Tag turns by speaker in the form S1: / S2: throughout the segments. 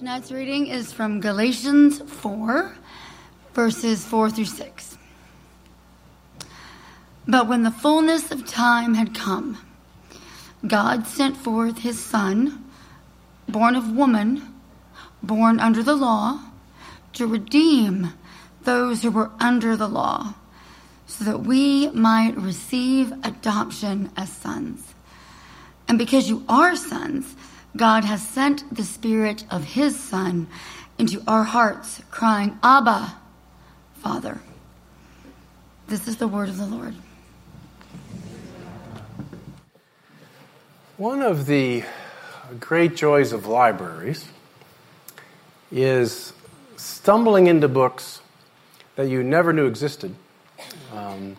S1: Tonight's reading is from Galatians 4, verses 4 through 6. But when the fullness of time had come, God sent forth his Son, born of woman, born under the law, to redeem those who were under the law, so that we might receive adoption as sons. And because you are sons, God has sent the Spirit of His Son into our hearts, crying, Abba, Father. This is the word of the Lord.
S2: One of the great joys of libraries is stumbling into books that you never knew existed, um,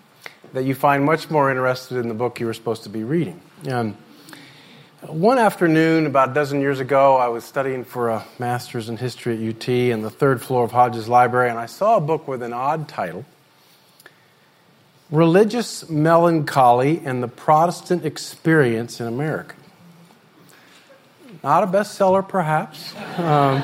S2: that you find much more interested in the book you were supposed to be reading. Um, one afternoon, about a dozen years ago, I was studying for a master's in history at UT in the third floor of Hodges Library, and I saw a book with an odd title Religious Melancholy and the Protestant Experience in America. Not a bestseller, perhaps, um,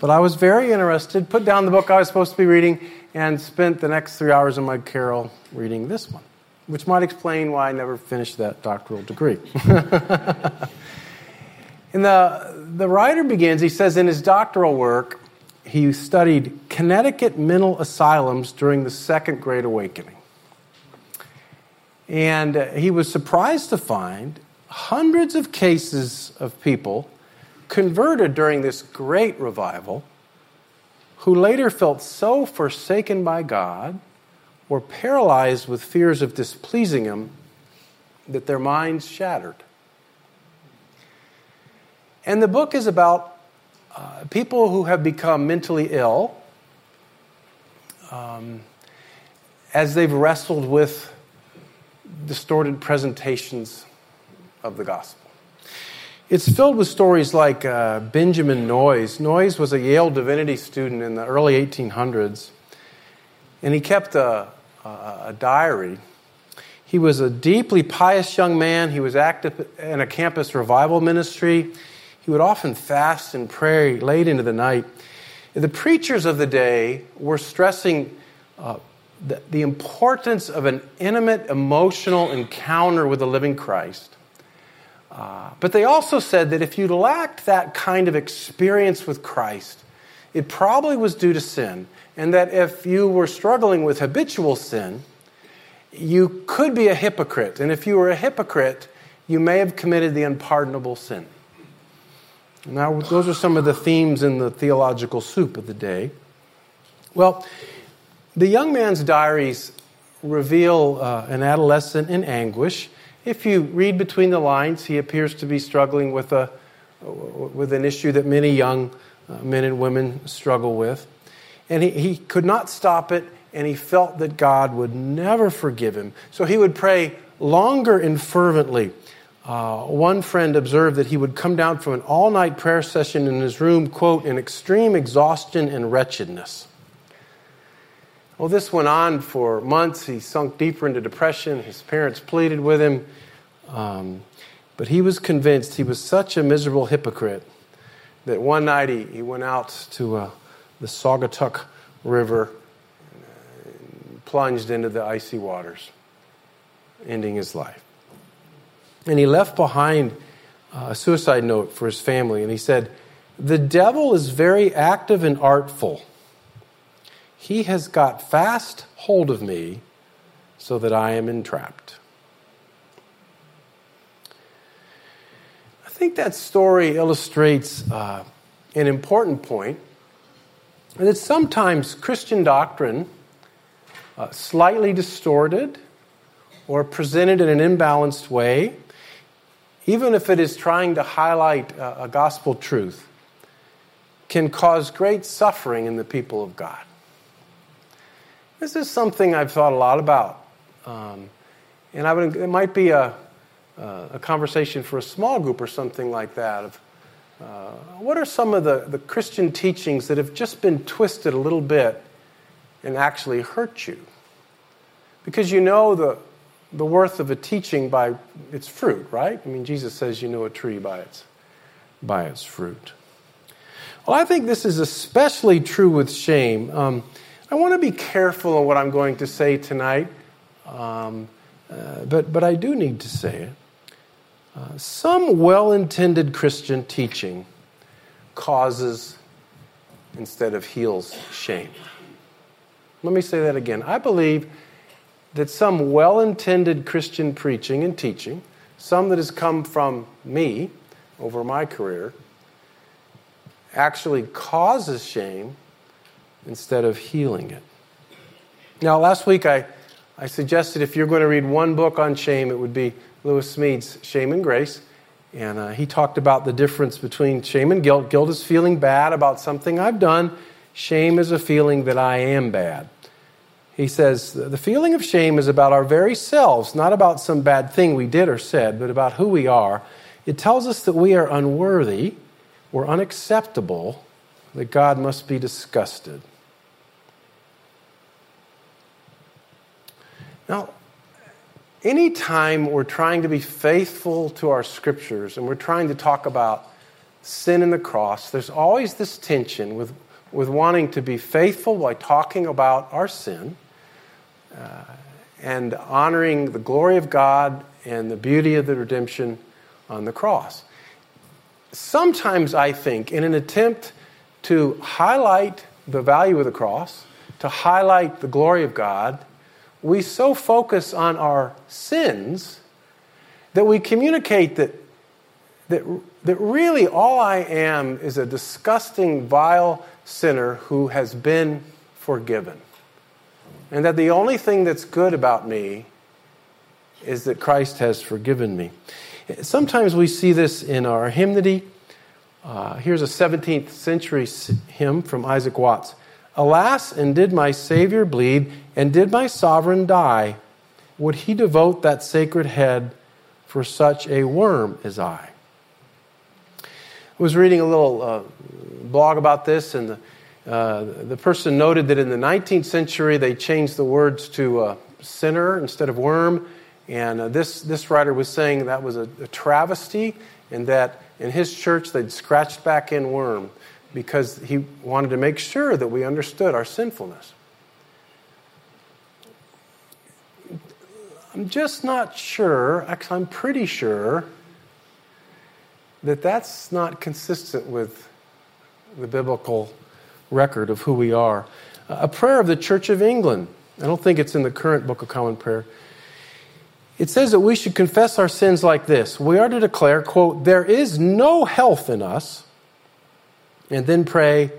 S2: but I was very interested, put down the book I was supposed to be reading, and spent the next three hours of my carol reading this one, which might explain why I never finished that doctoral degree. and the, the writer begins, he says, in his doctoral work, he studied Connecticut mental asylums during the Second Great Awakening. And uh, he was surprised to find hundreds of cases of people converted during this great revival who later felt so forsaken by God or paralyzed with fears of displeasing Him that their minds shattered. And the book is about uh, people who have become mentally ill um, as they've wrestled with distorted presentations of the gospel. It's filled with stories like uh, Benjamin Noyes. Noyes was a Yale divinity student in the early 1800s, and he kept a, a, diary. He was a deeply pious young man. He was active in a campus revival ministry. He would often fast and pray late into the night. The preachers of the day were stressing uh, the, the importance of an intimate, emotional encounter with the living Christ. Uh, but they also said that if you lacked that kind of experience with Christ, it probably was due to sin. And that if you were struggling with habitual sin, you could be a hypocrite. And if you were a hypocrite, you may have committed the unpardonable sin. Now, those are some of the themes in the theological soup of the day. Well, the young man's diaries reveal uh, an adolescent in anguish. If you read between the lines, he appears to be struggling with, a, with an issue that many young uh, men and women struggle with. And he, he could not stop it, and he felt that God would never forgive him. So he would pray longer and fervently. Uh, one friend observed that he would come down from an all night prayer session in his room, quote, in extreme exhaustion and wretchedness. Well, this went on for months. He sunk deeper into depression. His parents pleaded with him. Um, but he was convinced he was such a miserable hypocrite that one night he, he went out to uh, the Saugatuck River, and plunged into the icy waters, ending his life. And he left behind uh, a suicide note for his family, and he said, The devil is very active and artful. He has got fast hold of me so that I am entrapped. Think that story illustrates uh, an important point that sometimes Christian doctrine, uh, slightly distorted or presented in an imbalanced way, even if it is trying to highlight a, a gospel truth, can cause great suffering in the people of God. This is something I've thought a lot about. Um, and I would, it might be a, uh, a conversation for a small group or something like that. Of, uh, what are some of the, the Christian teachings that have just been twisted a little bit and actually hurt you? Because you know the, the worth of a teaching by its fruit, right? I mean, Jesus says you know a tree by its, by its fruit. Well, I think this is especially true with shame. Um, I want to be careful in what I'm going to say tonight, um, uh, but, but I do need to say it. Some well intended Christian teaching causes instead of heals shame. Let me say that again. I believe that some well intended Christian preaching and teaching, some that has come from me over my career, actually causes shame instead of healing it. Now, last week I, I suggested if you're going to read one book on shame, it would be Lewis Smedes' Shame and Grace. And uh, he talked about the difference between shame and guilt. Guilt is feeling bad about something I've done, shame is a feeling that I am bad. He says the feeling of shame is about our very selves, not about some bad thing we did or said, but about who we are. It tells us that we are unworthy or unacceptable, that God must be disgusted. Now, anytime we're trying to be faithful to our scriptures and we're trying to talk about sin and the cross, there's always this tension with, with wanting to be faithful by talking about our sin uh, and honoring the glory of God and the beauty of the redemption on the cross. Sometimes I think, in an attempt to highlight the value of the cross, to highlight the glory of God, we so focus on our sins that we communicate that, that, that really all I am is a disgusting, vile sinner who has been forgiven. And that the only thing that's good about me is that Christ has forgiven me. Sometimes we see this in our hymnody. Uh, here's a 17th century hymn from Isaac Watts. Alas, and did my Savior bleed, and did my sovereign die? Would he devote that sacred head for such a worm as I? I was reading a little uh, blog about this, and the, uh, the person noted that in the 19th century they changed the words to uh, sinner instead of worm. And uh, this, this writer was saying that was a, a travesty, and that in his church they'd scratched back in worm because he wanted to make sure that we understood our sinfulness. I'm just not sure, actually, I'm pretty sure that that's not consistent with the biblical record of who we are. A prayer of the Church of England, I don't think it's in the current Book of Common Prayer. It says that we should confess our sins like this. We are to declare, quote, there is no health in us and then pray,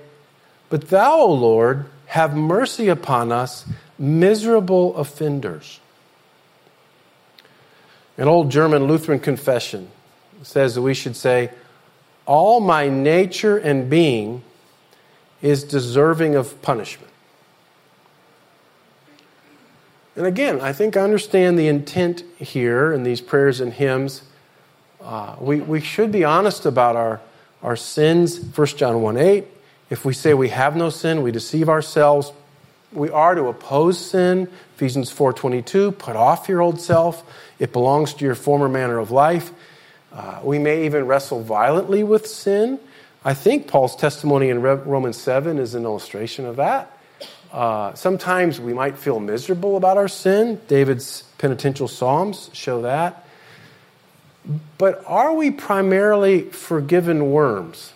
S2: But thou, O Lord, have mercy upon us, miserable offenders. An old German Lutheran confession says that we should say, All my nature and being is deserving of punishment. And again, I think I understand the intent here in these prayers and hymns. Uh, we, we should be honest about our our sins, 1 John 1 8. If we say we have no sin, we deceive ourselves. We are to oppose sin, Ephesians 4.22, put off your old self. It belongs to your former manner of life. Uh, we may even wrestle violently with sin. I think Paul's testimony in Romans 7 is an illustration of that. Uh, sometimes we might feel miserable about our sin. David's penitential psalms show that. But are we primarily forgiven worms?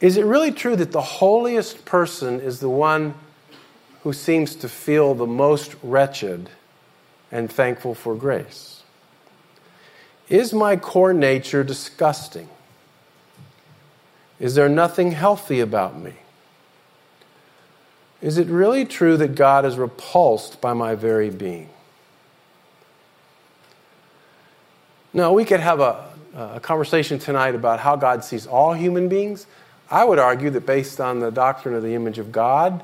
S2: Is it really true that the holiest person is the one who seems to feel the most wretched and thankful for grace? Is my core nature disgusting? Is there nothing healthy about me? Is it really true that God is repulsed by my very being? No, we could have a, a conversation tonight about how God sees all human beings. I would argue that based on the doctrine of the image of God,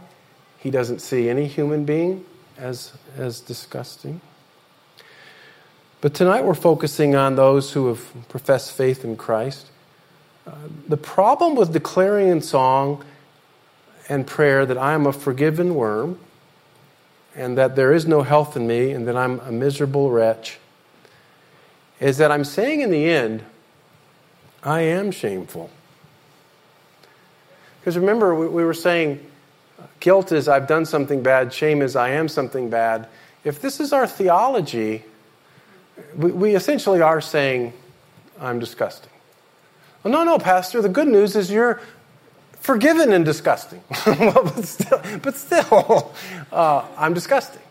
S2: he doesn't see any human being as, as disgusting. But tonight we're focusing on those who have professed faith in Christ. Uh, the problem with declaring in song and prayer that I am a forgiven worm and that there is no health in me and that I'm a miserable wretch is that I'm saying in the end, I am shameful. Because remember, we, we were saying guilt is I've done something bad, shame is I am something bad. If this is our theology, we, we essentially are saying, I'm disgusting. Well, no, no, Pastor, the good news is you're forgiven and disgusting. well, but still, but still uh, I'm disgusting.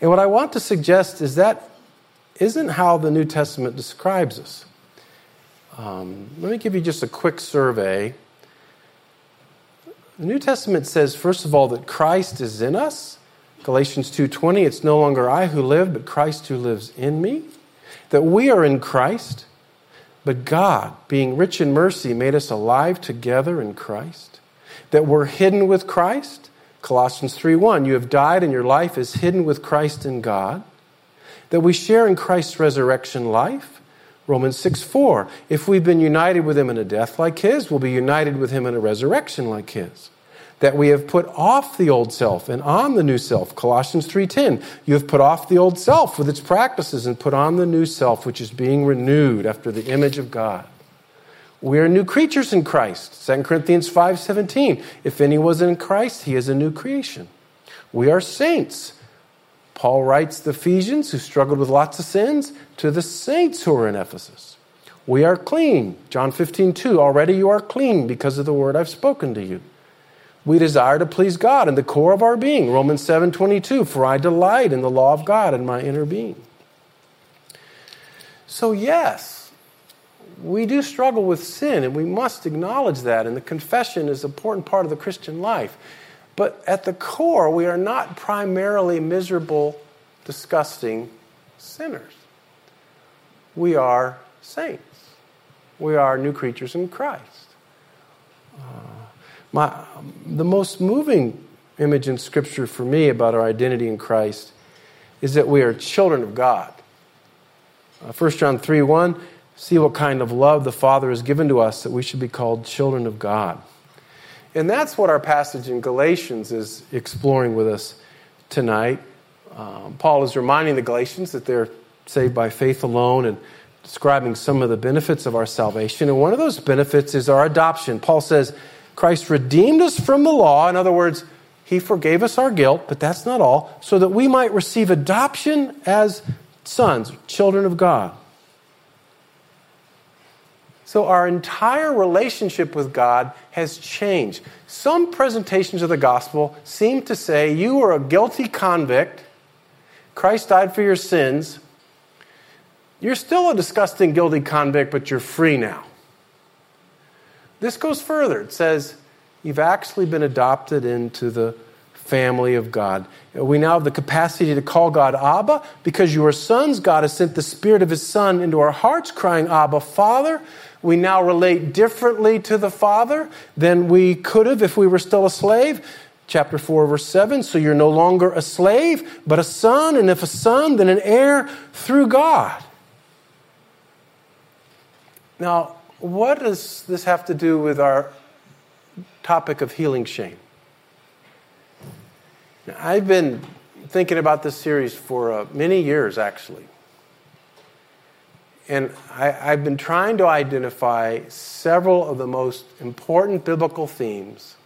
S2: And what I want to suggest is that isn't how the New Testament describes us. Um, let me give you just a quick survey. The New Testament says, first of all, that Christ is in us. Galatians 2:20, it's no longer I who live, but Christ who lives in me. That we are in Christ, but God, being rich in mercy, made us alive together in Christ. That we're hidden with Christ. Colossians 3:1, you have died and your life is hidden with Christ in God. That we share in Christ's resurrection life. Romans 6 4. If we've been united with him in a death like his, we'll be united with him in a resurrection like his. That we have put off the old self and on the new self. Colossians 3:10. You have put off the old self with its practices and put on the new self which is being renewed after the image of God. We are new creatures in Christ. 2 Corinthians 5:17. If any was in Christ, he is a new creation. We are saints. Paul writes the Ephesians, who struggled with lots of sins, to the saints who are in Ephesus. We are clean. John 15, 2. Already you are clean because of the word I've spoken to you. We desire to please God in the core of our being. Romans 7, 22. For I delight in the law of God in my inner being. So, yes, we do struggle with sin, and we must acknowledge that, and the confession is an important part of the Christian life. But at the core, we are not primarily miserable, disgusting sinners. We are saints. We are new creatures in Christ. Uh, my, the most moving image in Scripture for me about our identity in Christ is that we are children of God. Uh, 1 John 3 1, see what kind of love the Father has given to us that we should be called children of God. And that's what our passage in Galatians is exploring with us tonight. Um, Paul is reminding the Galatians that they're saved by faith alone and describing some of the benefits of our salvation. And one of those benefits is our adoption. Paul says, Christ redeemed us from the law. In other words, he forgave us our guilt, but that's not all, so that we might receive adoption as sons, children of God. So our entire relationship with God has changed. Some presentations of the gospel seem to say you are a guilty convict, Christ died for your sins. You're still a disgusting, guilty convict, but you're free now. This goes further. It says you've actually been adopted into the family of God. We now have the capacity to call God Abba because you are sons. God has sent the Spirit of His Son into our hearts, crying, Abba, Father. We now relate differently to the Father than we could have if we were still a slave. Chapter 4, verse 7. So you're no longer a slave, but a son, and if a son, then an heir through God. Now, what does this have to do with our topic of healing shame? Now, I've been thinking about this series for uh, many years, actually. And I, have been trying to identify several of the most important biblical themes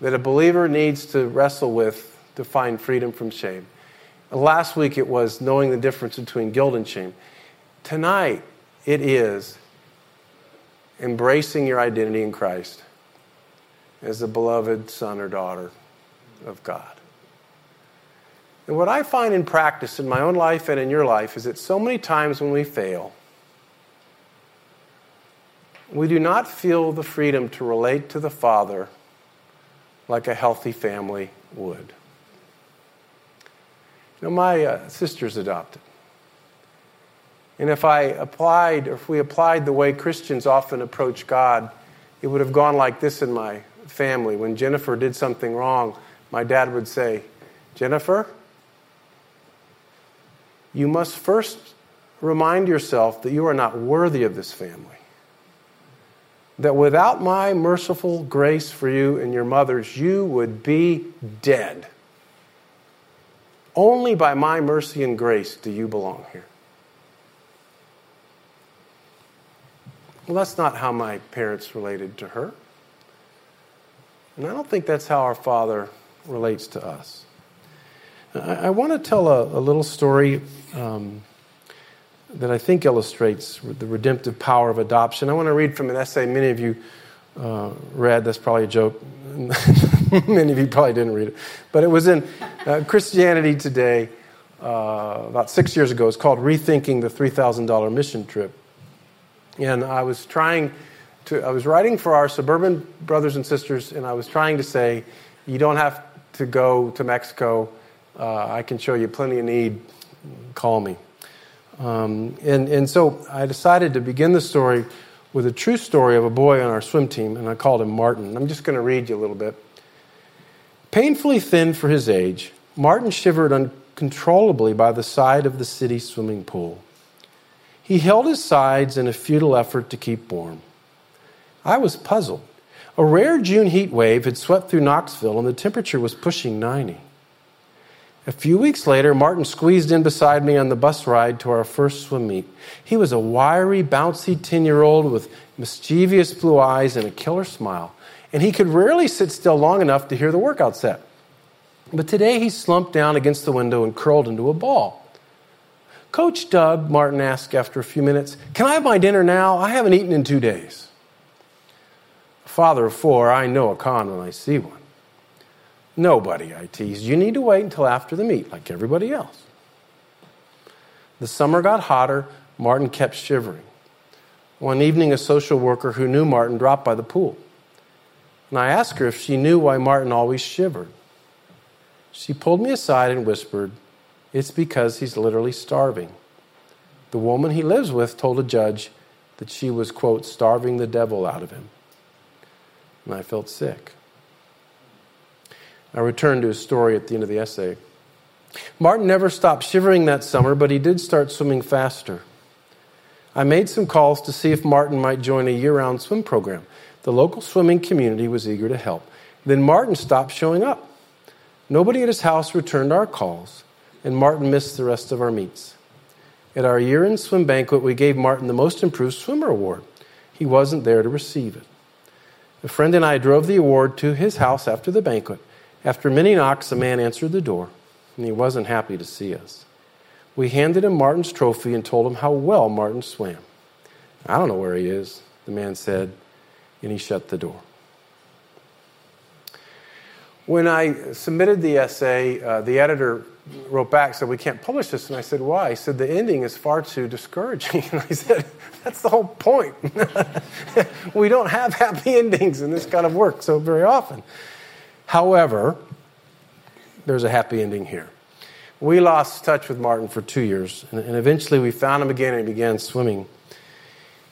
S2: that a believer needs to wrestle with to find freedom from shame. Last week it was knowing the difference between guilt and shame. Tonight it is embracing your identity in Christ as a beloved son or daughter of God. And what I find in practice in my own life and in your life is that so many times when we fail, we do not feel the freedom to relate to the Father like a healthy family would. You know, my uh, sister's adopted. And if I applied, or if we applied the way Christians often approach God, it would have gone like this in my family. When Jennifer did something wrong, my dad would say, Jennifer, you must first remind yourself that you are not worthy of this family. That without my merciful grace for you and your mothers, you would be dead. Only by my mercy and grace do you belong here. Well, that's not how my parents related to her. And I don't think that's how our Father relates to us. I, I want to tell a, a little story um, that I think illustrates the redemptive power of adoption. I want to read from an essay many of you uh, read. That's probably a joke. many of you probably didn't read it. But it was in uh, Christianity Today uh, about six years ago. It's called Rethinking the $3,000 Mission Trip. And I was trying to, I was writing for our suburban brothers and sisters, and I was trying to say, you don't have to go to Mexico. Uh, I can show you plenty of need. Call me. Um, and, and so I decided to begin the story with a true story of a boy on our swim team, and I called him Martin. I'm just going to read you a little bit. Painfully thin for his age, Martin shivered uncontrollably by the side of the city swimming pool. He held his sides in a futile effort to keep warm. I was puzzled. A rare June heat wave had swept through Knoxville, and the temperature was pushing 90. A few weeks later, Martin squeezed in beside me on the bus ride to our first swim meet. He was a wiry, bouncy 10 year old with mischievous blue eyes and a killer smile, and he could rarely sit still long enough to hear the workout set. But today he slumped down against the window and curled into a ball. Coach Doug, Martin asked after a few minutes, Can I have my dinner now? I haven't eaten in two days. A father of four, I know a con when I see one. Nobody, I teased. You need to wait until after the meet, like everybody else. The summer got hotter. Martin kept shivering. One evening, a social worker who knew Martin dropped by the pool. And I asked her if she knew why Martin always shivered. She pulled me aside and whispered, It's because he's literally starving. The woman he lives with told a judge that she was, quote, starving the devil out of him. And I felt sick. I return to his story at the end of the essay. Martin never stopped shivering that summer, but he did start swimming faster. I made some calls to see if Martin might join a year round swim program. The local swimming community was eager to help. Then Martin stopped showing up. Nobody at his house returned our calls, and Martin missed the rest of our meets. At our year end swim banquet, we gave Martin the Most Improved Swimmer Award. He wasn't there to receive it. A friend and I drove the award to his house after the banquet. After many knocks, a man answered the door, and he wasn't happy to see us. We handed him Martin's trophy and told him how well Martin swam. I don't know where he is, the man said, and he shut the door. When I submitted the essay, uh, the editor wrote back said we can't publish this and i said why he said the ending is far too discouraging and i said that's the whole point we don't have happy endings in this kind of work so very often However, there's a happy ending here. We lost touch with Martin for two years, and eventually we found him again and he began swimming.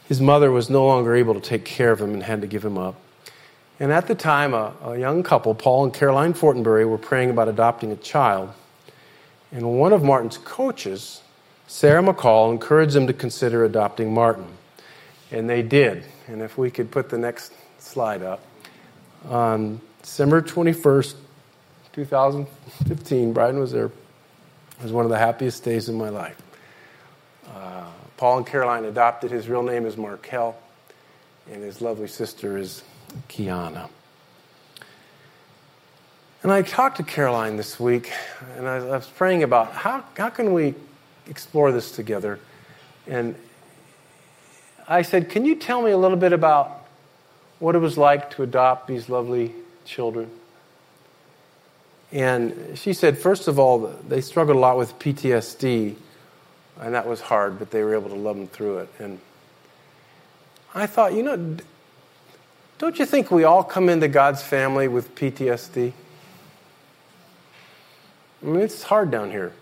S2: His mother was no longer able to take care of him and had to give him up. And at the time, a, a young couple, Paul and Caroline Fortenberry, were praying about adopting a child. And one of Martin's coaches, Sarah McCall, encouraged them to consider adopting Martin. And they did. And if we could put the next slide up. Um, December 21st, 2015, Brian was there. It was one of the happiest days of my life. Uh, Paul and Caroline adopted. His real name is Markel, and his lovely sister is Kiana. And I talked to Caroline this week, and I, I was praying about how, how can we explore this together. And I said, Can you tell me a little bit about what it was like to adopt these lovely children. And she said, first of all, they struggled a lot with PTSD, and that was hard, but they were able to love them through it. And I thought, you know, don't you think we all come into God's family with PTSD? I mean, it's hard down here.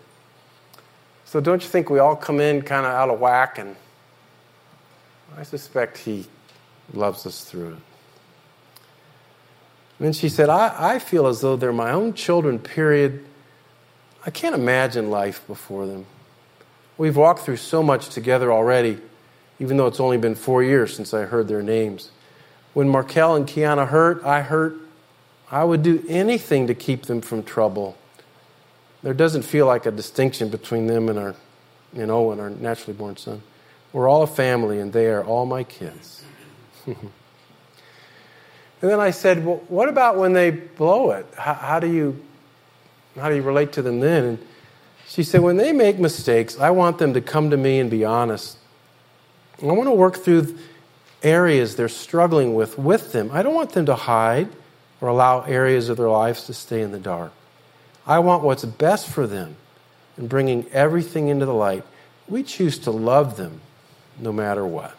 S2: So don't you think we all come in kind of out of whack? And I suspect He loves us through it. And then she said, I, I feel as though they're my own children, period. I can't imagine life before them. We've walked through so much together already, even though it's only been four years since I heard their names. When Markel and Kiana hurt, I hurt. I would do anything to keep them from trouble. There doesn't feel like a distinction between them and our, and Owen, our naturally born son. We're all a family, and they are all my kids. And then I said, Well, what about when they blow it? How, how, do you, how do you relate to them then? And she said, When they make mistakes, I want them to come to me and be honest. I want to work through areas they're struggling with with them. I don't want them to hide or allow areas of their lives to stay in the dark. I want what's best for them and bringing everything into the light. We choose to love them no matter what.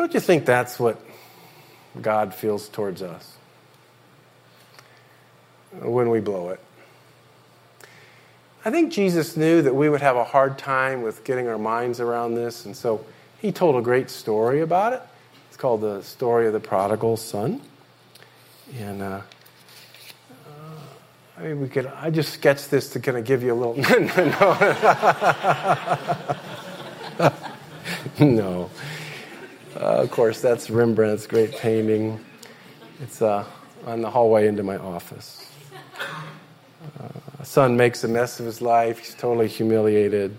S2: Don't you think that's what God feels towards us when we blow it? I think Jesus knew that we would have a hard time with getting our minds around this, and so he told a great story about it. It's called the story of the prodigal son. And uh, uh, I mean, we could. I just sketched this to kind of give you a little. no. Uh, of course, that's Rembrandt's great painting. It's uh, on the hallway into my office. Uh, son makes a mess of his life. He's totally humiliated.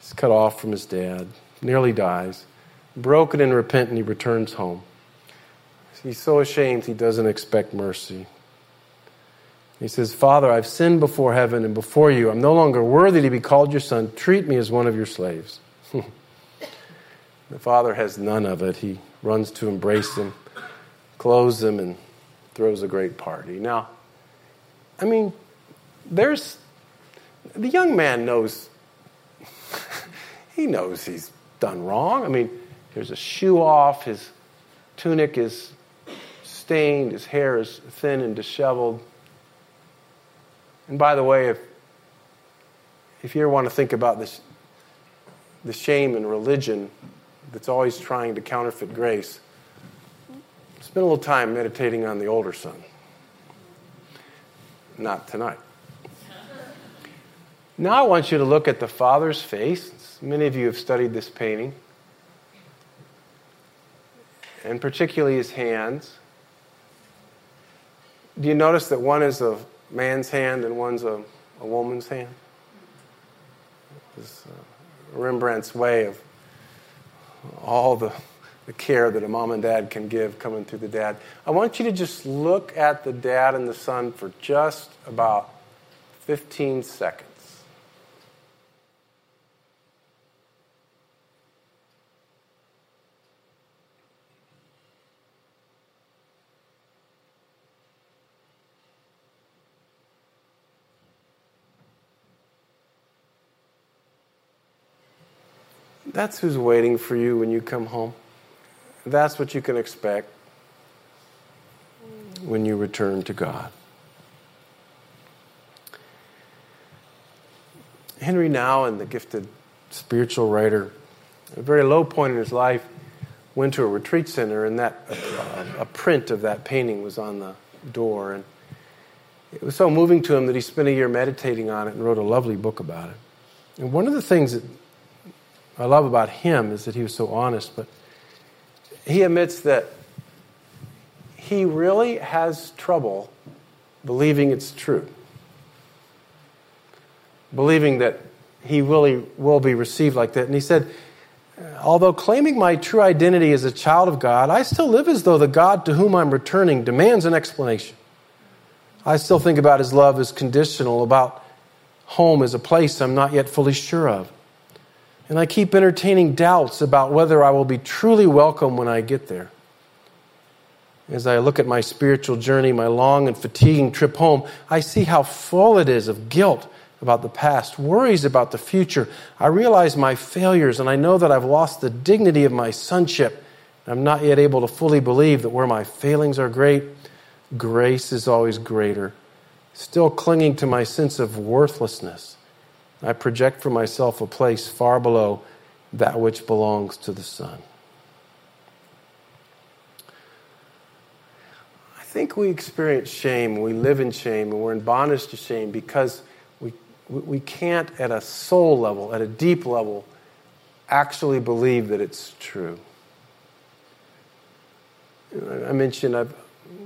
S2: He's cut off from his dad, nearly dies. Broken and repentant, he returns home. He's so ashamed he doesn't expect mercy. He says, Father, I've sinned before heaven and before you. I'm no longer worthy to be called your son. Treat me as one of your slaves. The father has none of it. He runs to embrace him, clothes him, and throws a great party. Now, I mean, there's the young man knows he knows he's done wrong. I mean, there's a shoe off, his tunic is stained, his hair is thin and disheveled. And by the way, if if you ever want to think about this the shame in religion, that's always trying to counterfeit grace, spend a little time meditating on the older son. Not tonight. Now I want you to look at the father's face. Many of you have studied this painting, and particularly his hands. Do you notice that one is a man's hand and one's a, a woman's hand? This uh, Rembrandt's way of all the, the care that a mom and dad can give coming through the dad. I want you to just look at the dad and the son for just about 15 seconds. That's who's waiting for you when you come home. That's what you can expect when you return to God. Henri Nouwen, the gifted spiritual writer, at a very low point in his life, went to a retreat center, and that uh, a print of that painting was on the door, and it was so moving to him that he spent a year meditating on it and wrote a lovely book about it. And one of the things that I love about him is that he was so honest, but he admits that he really has trouble believing it's true. Believing that he really will be received like that. And he said, Although claiming my true identity as a child of God, I still live as though the God to whom I'm returning demands an explanation. I still think about his love as conditional, about home as a place I'm not yet fully sure of. And I keep entertaining doubts about whether I will be truly welcome when I get there. As I look at my spiritual journey, my long and fatiguing trip home, I see how full it is of guilt about the past, worries about the future. I realize my failures, and I know that I've lost the dignity of my sonship. I'm not yet able to fully believe that where my failings are great, grace is always greater. Still clinging to my sense of worthlessness. I project for myself a place far below that which belongs to the Son. I think we experience shame, we live in shame, and we're in bondage to shame because we, we can't, at a soul level, at a deep level, actually believe that it's true. I mentioned I've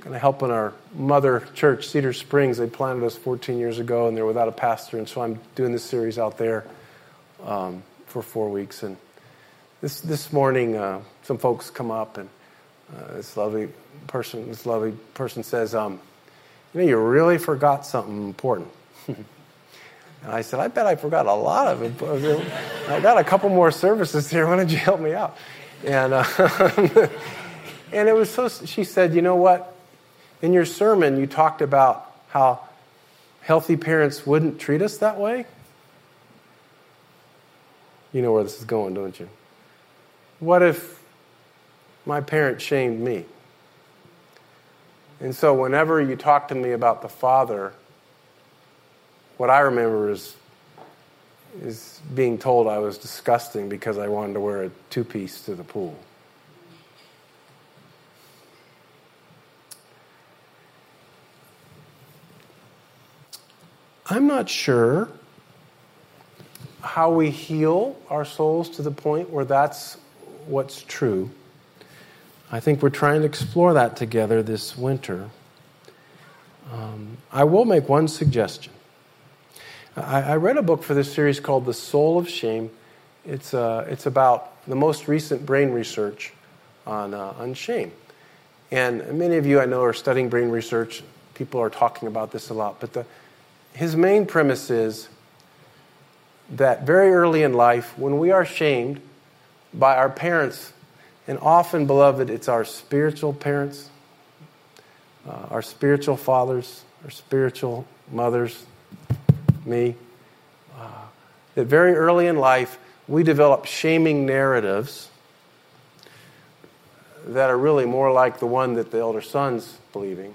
S2: kind of helping our mother church, Cedar Springs. They planted us 14 years ago, and they're without a pastor, and so I'm doing this series out there um, for four weeks. And this, this morning, uh, some folks come up and uh, this lovely person, this lovely person says, um, "You know, you really forgot something important." and I said, "I bet I forgot a lot of it. I got a couple more services here. Why don't you help me out?" And uh, and it was so. She said, "You know what? In your sermon, you talked about how healthy parents wouldn't treat us that way." You know where this is going, don't you? What if my parents shamed me? And so, whenever you talk to me about the Father, what I remember is, is being told I was disgusting because I wanted to wear a two piece to the pool. I'm not sure how we heal our souls to the point where that's what's true. I think we're trying to explore that together this winter. Um, I will make one suggestion. I, I, read a book for this series called The Soul of Shame. It's, uh, it's about the most recent brain research on, uh, on shame. And many of you I know are studying brain research. People are talking about this a lot. But the, his main premise is that very early in life, when we are shamed by our parents, and often, beloved, it's our spiritual parents, uh, our spiritual fathers, our spiritual mothers, me, uh, that very early in life, we develop shaming narratives that are really more like the one that the elder son's believing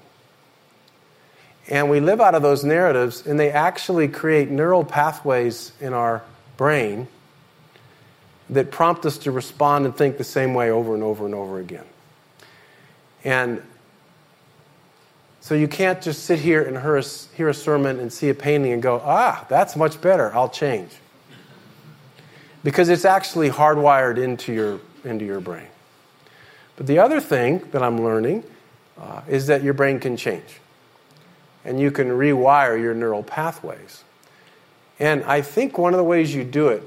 S2: and we live out of those narratives, and they actually create neural pathways in our brain that prompt us to respond and think the same way over and over and over again. And so you can't just sit here and hear a, hear a sermon and see a painting and go, ah, that's much better, I'll change. Because it's actually hardwired into your, into your brain. But the other thing that I'm learning uh, is that your brain can change and you can rewire your neural pathways. And I think one of the ways you do it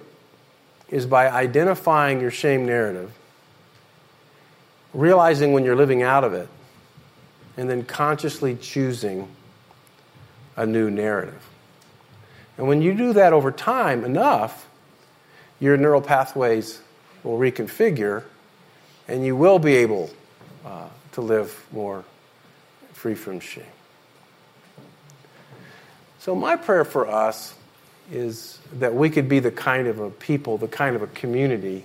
S2: is by identifying your shame narrative, realizing when you're living out of it, and then consciously choosing a new narrative. And when you do that over time enough, your neural pathways will reconfigure and you will be able uh, to live more free from shame. So, my prayer for us is that we could be the kind of a people, the kind of a community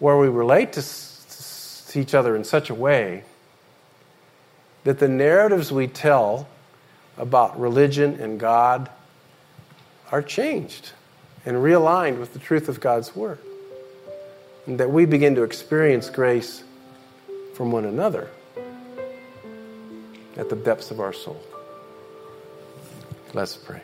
S2: where we relate to, to each other in such a way that the narratives we tell about religion and God are changed and realigned with the truth of God's Word. And that we begin to experience grace from one another at the depths of our soul. Let's pray.